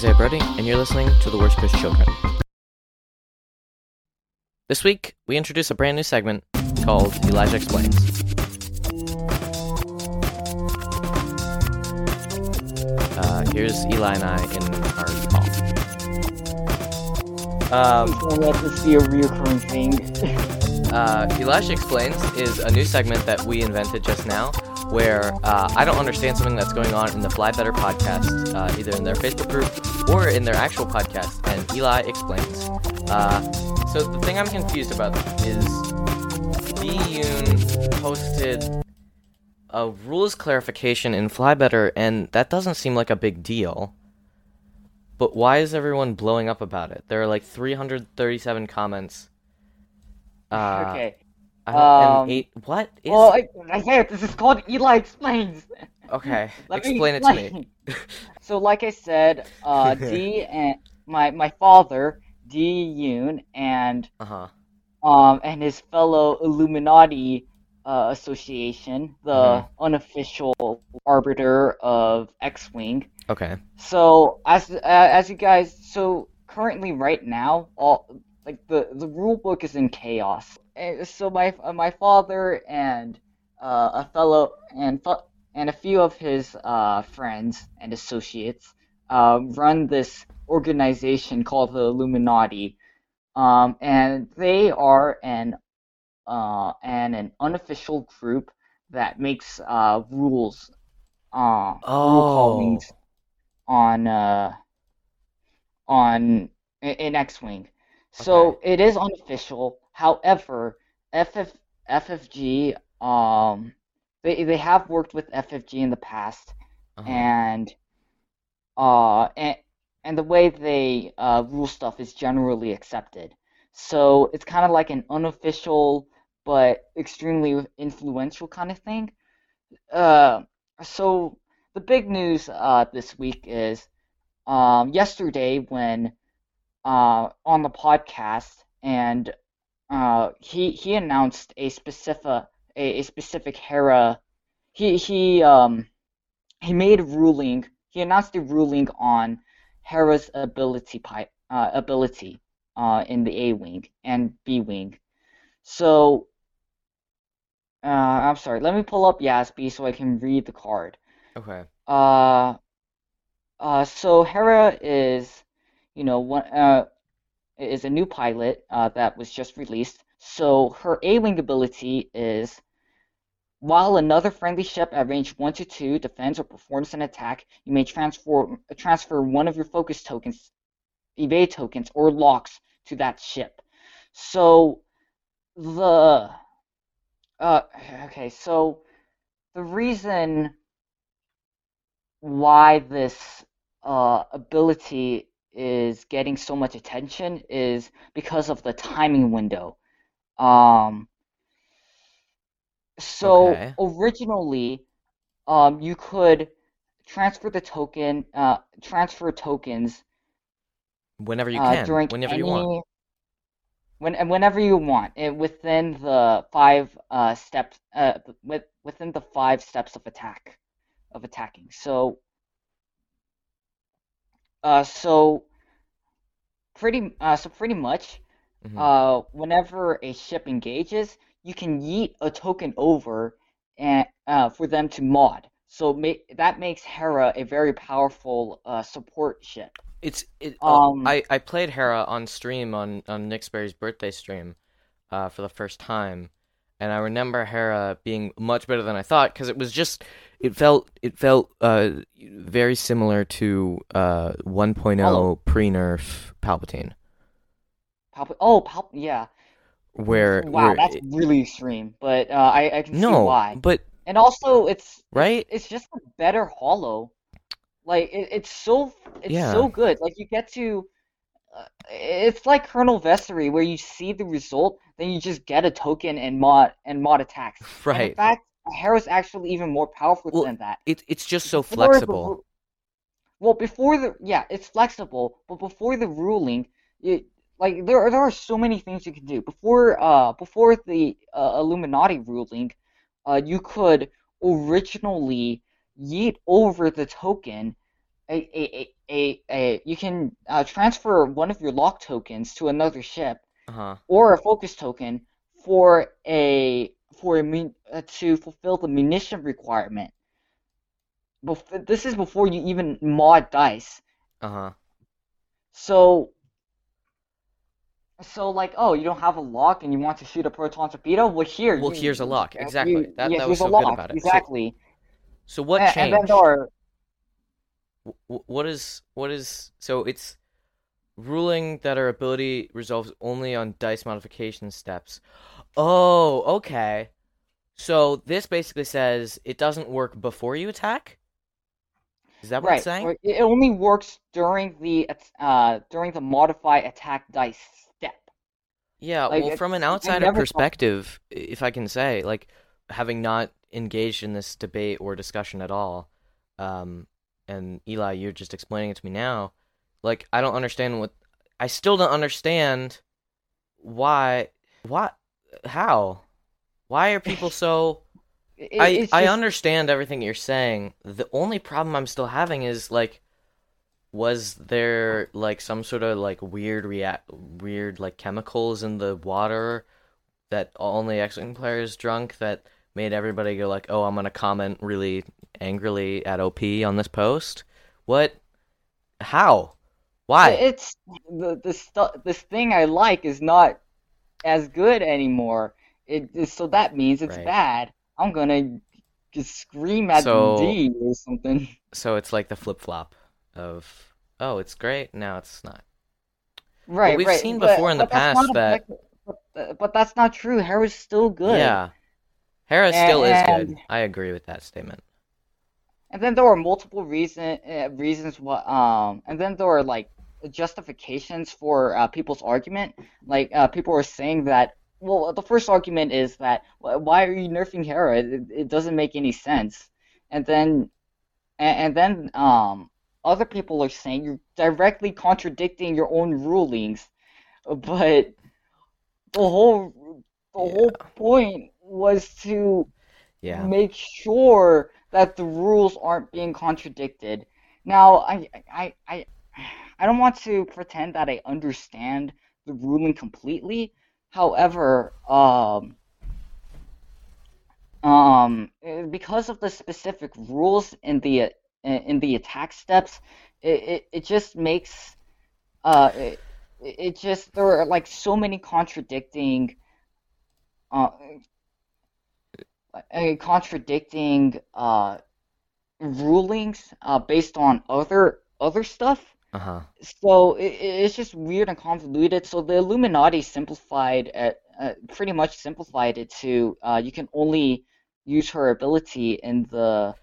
Isaiah Brody, and you're listening to The Worst Coast Children. This week, we introduce a brand new segment called Elijah Explains. Uh, here's Eli and I in our call. Um, let this be a reoccurring thing. uh, Elijah Explains is a new segment that we invented just now where uh, I don't understand something that's going on in the Fly Better podcast, uh, either in their Facebook group or in their actual podcast, and Eli explains. Uh, so the thing I'm confused about is Yoon posted a rules clarification in Fly Better, and that doesn't seem like a big deal. But why is everyone blowing up about it? There are like 337 comments. Uh, okay. Um, eight. What is? Well, I, I said this is called Eli Explains. okay, me explain it to me. so, like I said, uh, D and my my father, D Yoon, and Uh huh. um and his fellow Illuminati uh, association, the Mhm. unofficial arbiter of X-wing. Okay. So as uh, as you guys, so currently right now, all like the the rule book is in chaos. So my uh, my father and uh, a fellow and and a few of his uh, friends and associates uh, run this organization called the Illuminati, um, and they are an uh, and an unofficial group that makes uh, rules, uh, rule Oh. callings on uh on in- in X-wing. So it is unofficial. However, FF FFG um they they have worked with FFG in the past Uh-huh. and uh and and the way they uh rule stuff is generally accepted. So it's kind of like an unofficial but extremely influential kind of thing. Uh so the big news uh this week is um yesterday when uh on the podcast and uh he he announced a specific a, specific Hera he he um he made a ruling he announced a ruling on Hera's ability pi uh ability uh in the A wing and B wing. So uh I'm sorry, let me pull up Yasby so I can read the card. Okay. Uh, uh, so Hera is, you know, one uh, is a new pilot uh, that was just released. So her A-wing ability is, while another friendly ship at range one to two defends or performs an attack, you may transfer transfer one of your focus tokens, evade tokens, or locks to that ship. So the uh, okay, so the reason why this uh, ability is getting so much attention is because of the timing window. Um, so Okay. originally, um, you could transfer the token, uh, transfer tokens Whenever you uh, can. during Whenever any you want. when and whenever you want, it, within the five uh, steps, uh, with within the five steps of attack, of attacking. So, uh, so pretty, uh, so pretty much, Mhm. uh, whenever a ship engages, you can yeet a token over and uh, for them to mod. So ma that makes Hera a very powerful uh, support ship. It's it. oh, Um, I I played Hera on stream on on Nick Sperry's birthday stream, uh, for the first time, and I remember Hera being much better than I thought because it was just it felt it felt uh very similar to uh 1.0 Oh. pre-nerf Palpatine, Palp oh, Palp yeah. where Wow, where that's it- really extreme, but uh, I I can see no, why. but And also, it's right? it's just a better Hollow. Like it, it's so it's Yeah. so good. Like you get to, it's like Colonel Vessery where you see the result, then you just get a token and mod and mod attacks. And in fact, Hera's actually even more powerful Well, than that. It it's just so Before flexible. well, before the yeah, it's flexible, but before the ruling, it like there are, there are so many things you can do. Before uh before the uh, Illuminati ruling, uh you could originally yeet over the token a a a, a you can uh, transfer one of your lock tokens to another ship Uh huh. or a focus token for a for a mun uh, to fulfill the munition requirement. Bef this is before you even mod dice. Uh huh. So so like oh you don't have a lock and you want to shoot a proton torpedo? Well here Well, you, here's a lock. Exactly. you- That yeah, that was so good about it. Exactly. so what and, and changed? then there are what is what is so it's ruling that our ability resolves only on dice modification steps. Oh, okay. So this basically says it doesn't work before you attack. Is that what Right. it's saying? It only works during the uh during the modify attack dice step. Yeah, Like, well, from an outsider never thought- perspective, if I can say, like, having not engaged in this debate or discussion at all, um, and Eli, you're just explaining it to me now, like, I don't understand what, I still don't understand why, why, how, why are people so, It- I, it's I understand everything you're saying. The only problem I'm still having is, like, was there like some sort of like weird react weird like chemicals in the water that only X-Wing players drunk that made everybody go like, "Oh, I'm gonna comment really angrily at OP on this post." What? How? Why? It's the the stu this thing I like is not as good anymore. It so that means it's Right. bad. I'm gonna just scream at So- D or something. So it's like the flip-flop of, "Oh, it's great. Now it's not." Right, we've right. seen but- before in the past that- but, but that's not true. Hera's still good. Yeah. Hera still is good. I agree with that statement. And then there were multiple reason uh, reasons what um and then there were like justifications for uh, people's argument. Like uh, people were saying that well the first argument is that why are you nerfing Hera? It, it doesn't make any sense. And then and, and then um other people are saying you're directly contradicting your own rulings. But the whole the whole point was to Yeah. make sure that the rules aren't being contradicted. Now, I, I, I, I don't want to pretend that I understand the ruling completely. However, um, um, because of the specific rules in the in the attack steps, it, it, it just makes uh it, it just there are like so many contradicting uh uh, contradicting uh, rulings uh, based on other other stuff. Uh-huh. So it, it's just weird and convoluted. So the Illuminati simplified it, uh, pretty much simplified it to uh, you can only use her ability in the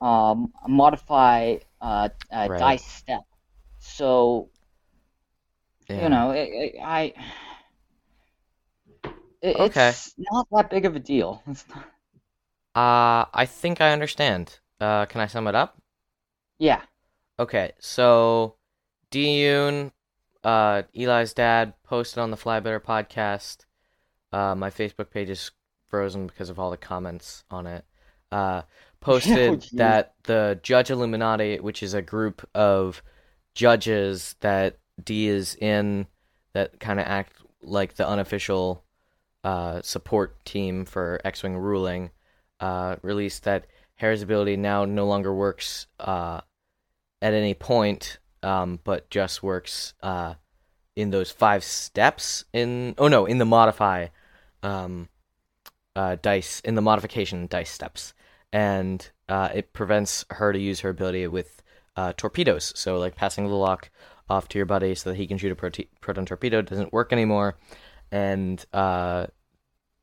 um, modify uh, uh, Right. dice step. So Yeah. you know, it, it, I. It, Okay. It's not that big of a deal. It's not, Uh, I think I understand. Uh, can I sum it up? yeah. Okay, so D Yoon, uh, Eli's dad posted on the Fly Better podcast. Uh, my Facebook page is frozen because of all the comments on it. Uh, posted geez. that the Judge Illuminati, which is a group of judges that D is in, that kind of act like the unofficial uh, support team for X-Wing ruling, uh, released that Hera's ability now no longer works uh, at any point, um, but just works uh, in those five steps. In oh no, in the modify um, uh, dice in the modification dice steps, and uh, it prevents her to use her ability with uh, torpedoes. So like passing the lock off to your buddy so that he can shoot a prote- proton torpedo doesn't work anymore, and uh,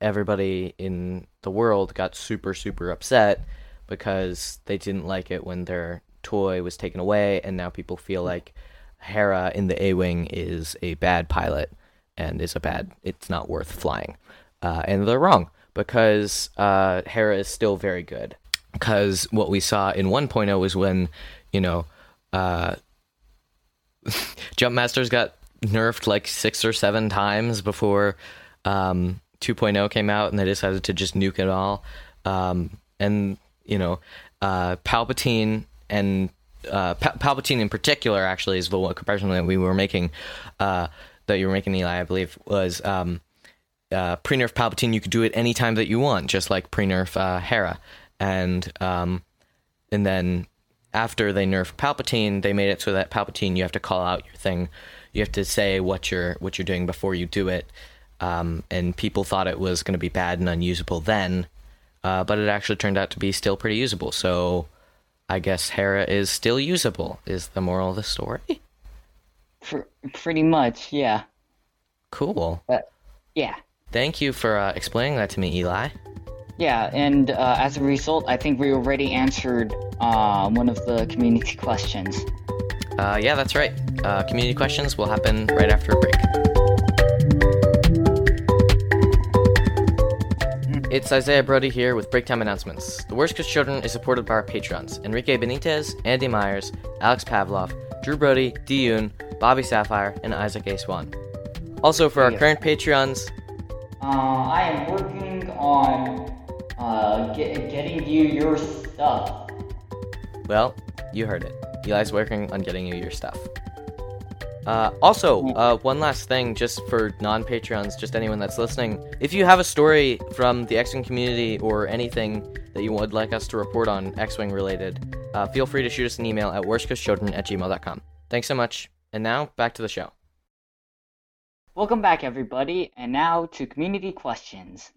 everybody in the world got super super upset because they didn't like it when their toy was taken away and now people feel like Hera in the A-wing is a bad pilot and is a bad it's not worth flying. Uh, and they're wrong because uh, Hera is still very good. Because what we saw in 1.0 was when, you know, uh, Jump Masters got nerfed like six or seven times before um, 2.0 came out, and they decided to just nuke it all. Um, and you know, uh, Palpatine and uh, Pa- Palpatine in particular actually is the comparison that we were making, uh, that you were making, Eli, I believe, was um, uh, pre-nerf Palpatine. You could do it anytime that you want, just like pre-nerf uh, Hera, and um, and then after they nerfed Palpatine, they made it so that Palpatine you have to call out your thing, you have to say what you're what you're doing before you do it, um, and people thought it was going to be bad and unusable then, uh, but it actually turned out to be still pretty usable. So. I guess Hera is still usable. Is the moral of the story? Pr pretty much, yeah. Cool. But yeah, Thank you for uh, explaining that to me, Eli. yeah, and uh, as a result, I think we already answered uh, one of the community questions. Uh, yeah, that's right. Uh, community questions will happen right after a break. It's Isaiah Brody here with Breaktime Announcements. The Worst Coast Children is supported by our patrons Enrique Benitez, Andy Myers, Alex Pavlov, Drew Brody, D. Yoon, Bobby Sapphire, and Isaac A. Swan. Also, for our Yeah. current patrons, Uh, I am working on uh, get, getting you your stuff. Well, you heard it. Eli's working on getting you your stuff. Uh, also, uh, one last thing, just for non-Patreons, just anyone that's listening. If you have a story from the X-Wing community or anything that you would like us to report on X-Wing related, uh, feel free to shoot us an email at worstcoastchildren at gmail.com. Thanks so much. And now, back to the show. Welcome back, everybody, and now to community questions.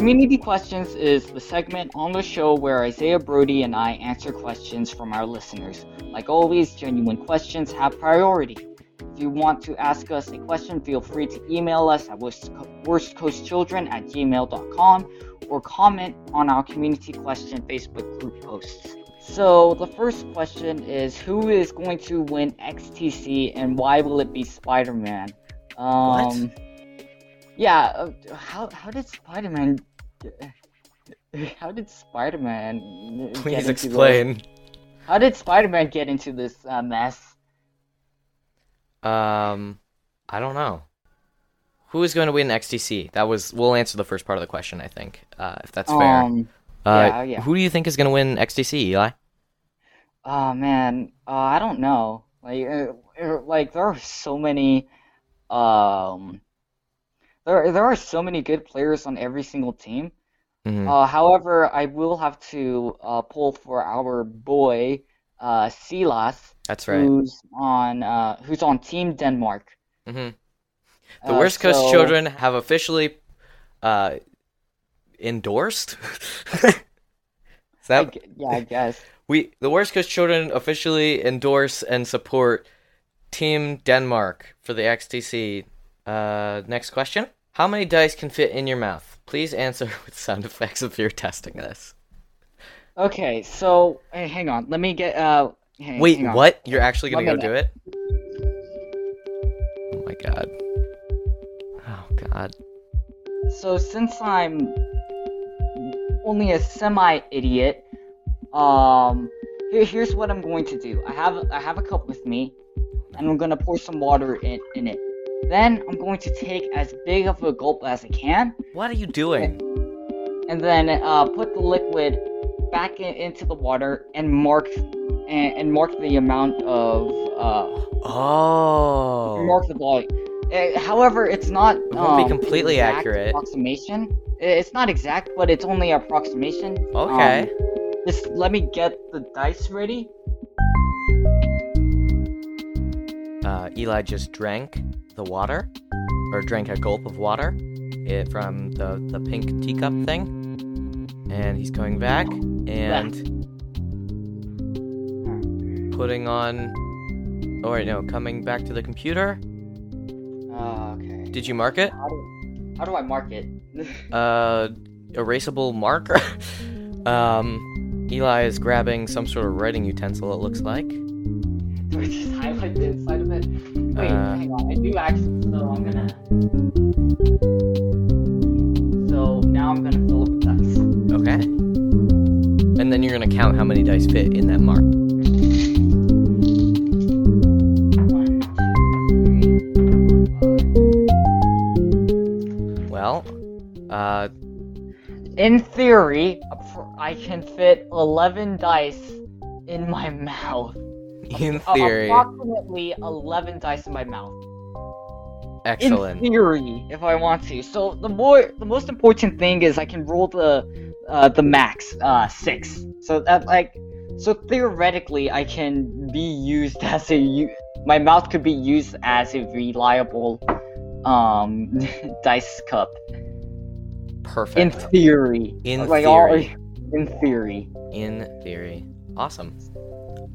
Community Questions is the segment on the show where Isaiah Brody and I answer questions from our listeners. Like always, genuine questions have priority. If you want to ask us a question, feel free to email us at worst- worstcoastchildren at gmail.com or comment on our community question Facebook group posts. So the first question is who is going to win XTC and why will it be Spider-Man? Um Yeah, uh, how how did Spider-Man how did Spider-Man Please explain. This? How did Spider-Man get into this uh, mess? Um, I don't know. Who is going to win XTC? That was. We'll answer the first part of the question, I think, uh, if that's fair. Um uh, yeah, yeah. Who do you think is going to win XTC, Eli? Oh man, uh, I don't know. Like, uh, er, like there are so many, um, there there are so many good players on every single team. Mhm. Uh, however, I will have to uh, pull for our boy, uh, Silas, That's right. who's on uh, who's on Team Denmark. hmm The Uh, Worst Coast so- Children have officially uh, endorsed. Is that yeah, I guess. we? The Worst Coast Children officially endorse and support Team Denmark for the XTC. Uh, next question: How many dice can fit in your mouth? Please answer with sound effects if you're testing this. Okay, so hey, hang on. Let me get uh. hang- Wait, hang what? You're actually gonna One go do it? Oh my god. Oh god. So since I'm only a semi-idiot, um, here, here's what I'm going to do. I have I have a cup with me, and I'm gonna pour some water in in it. Then I'm going to take as big of a gulp as I can, What are you doing? and then uh, put the liquid back in, into the water and mark and, and mark the amount of uh, Oh. mark the volume. Uh, however, it's not It won't be um, completely exact accurate. Approximation. It's not exact, but it's only approximation. Okay. Um, just let me get the dice ready. uh, Eli just drank the water, or drank a gulp of water it, from the, the pink teacup thing. And he's going back and putting on. Oh, wait, no, coming back to the computer. Oh, okay. Did you mark it? How do, how do I mark it? Uh, erasable marker? um, Eli is grabbing some sort of writing utensil, it looks like. do I just highlight the inside of it? Wait, Uh, hang on. I do actually, so I'm gonna. So now I'm gonna fill it with dice. Okay. And then you're gonna count how many dice fit in that mark. One, two, three, four, five. Well, uh, In theory, I can fit 11 dice in my mouth. In Uh, theory, approximately 11 dice in my mouth. excellent. In theory, if I want to. So the more, the most important thing is I can roll the, uh, the max, uh, six. So that like, so theoretically I can be used as a, my mouth could be used as a reliable, um, dice cup. Perfect. In theory. In like all- theory. in theory. In theory. Awesome.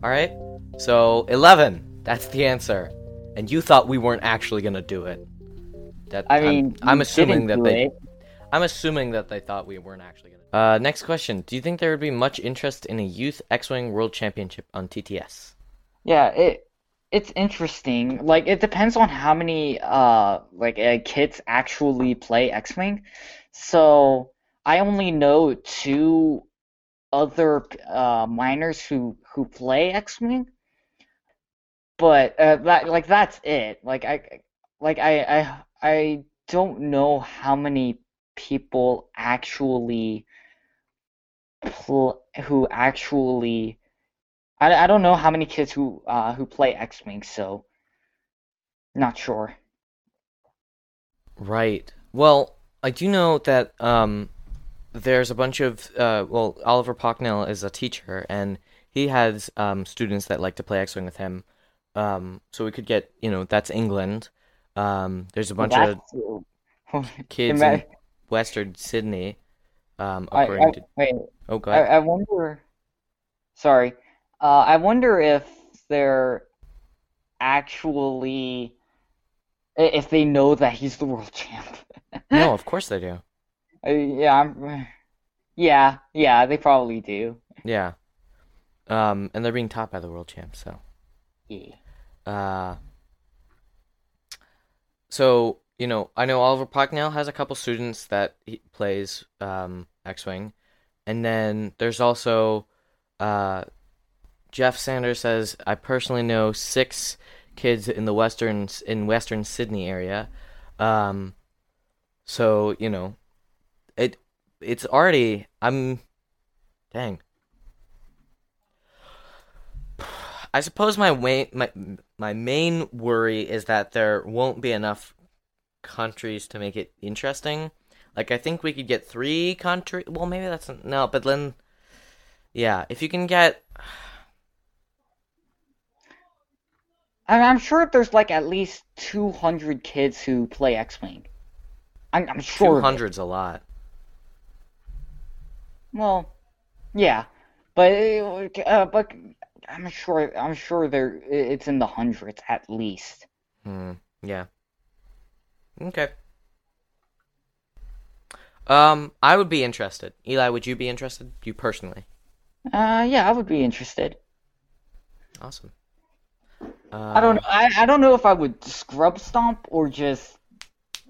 All right. So 11. That's the answer. And you thought we weren't actually gonna do it. That I I'm- mean, I'm, assuming that they. it. I'm assuming that they thought we weren't actually gonna. Uh, next question. Do you think there would be much interest in a youth X-wing World Championship on TTS? Yeah, it it's interesting. Like it depends on how many uh like uh, kids actually play X-Wing. So I only know two other uh minors who who play X-Wing, but uh, that like that's it. Like I like I I I don't know how many people actually pl who actually I, I don't know how many kids who uh who play X-Wing, so not sure. Right. Well, I do know that um, there's a bunch of uh, well, Oliver Pocknell is a teacher, and he has um, students that like to play X-wing with him. Um, so we could get, you know, that's England. Um, there's a bunch of kids in Western Sydney. Um, I, I, to wait, oh, go I. I wonder. Sorry, uh, I wonder if they're actually if they know that he's the world champ. no, of course they do. Uh, yeah, I'm, yeah, yeah, they probably do. Yeah. Um, and they're being taught by the world champ, so. Yeah. Uh, so you know, I know Oliver Pocknell has a couple students that he plays um, X-wing, and then there's also uh, Jeff Sanders says I personally know six kids in the western in Western Sydney area. Um, so you know, it it's already I'm dang. I suppose my way, my my main worry is that there won't be enough countries to make it interesting. Like I think we could get three country. Well, maybe that's no, but then, yeah, if you can get, I I'm sure there's like at least 200 kids who play X-Wing. I'm, I'm sure. two hundred's a lot. Well, yeah, but uh, but I'm sure I'm sure there it's in the hundreds at least. Hmm. Yeah. Okay. Um, I would be interested. Eli, would you be interested? You personally? Uh, yeah, I would be interested. Awesome. I don't Uh, I, I don't know if I would scrub stomp or just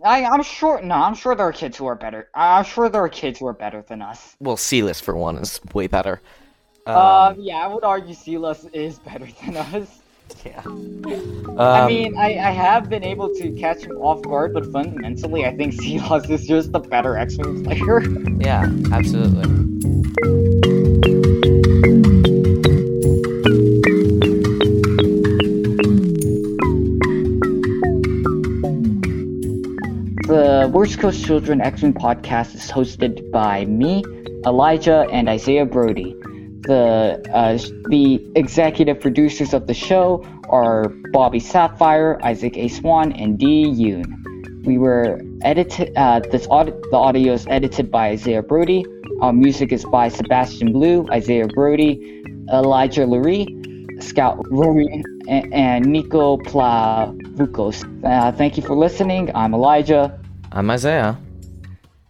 I I'm sure no I'm sure there are kids who are better. I'm sure there are kids who are better than us. Well, Silas for one is way better. Uh, Um, yeah, I would argue Silas is better than us. yeah. I Um, mean, I, I have been able to catch him off guard, but fundamentally, I think Silas is just the better X-Wing player. Yeah, absolutely. The Worst Coast Children X-Men podcast is hosted by me, Elijah, and Isaiah Brody. The uh, the executive producers of the show are Bobby Sapphire, Isaac A. Swan, and D. Yoon. We were edited. Uh, this aud- the audio is edited by Isaiah Brody. Our music is by Sebastian Blue, Isaiah Brody, Elijah Lurie, Scout Rory, and, and Nico Plavukos. Uh, thank you for listening. I'm Elijah. I'm Isaiah.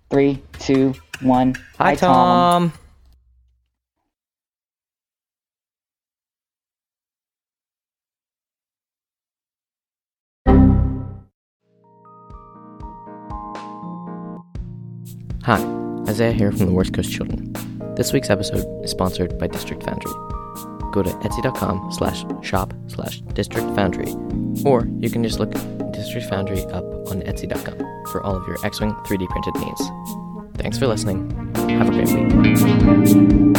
Three, two, one. Hi, Tom. Hi, Isaiah here from the Worst Coast Children. This week's episode is sponsored by District Foundry. Go to etsy.com slash shop slash district foundry, or you can just look District Foundry up on etsy.com for all of your X-Wing 3D printed needs. Thanks for listening. Have a great week.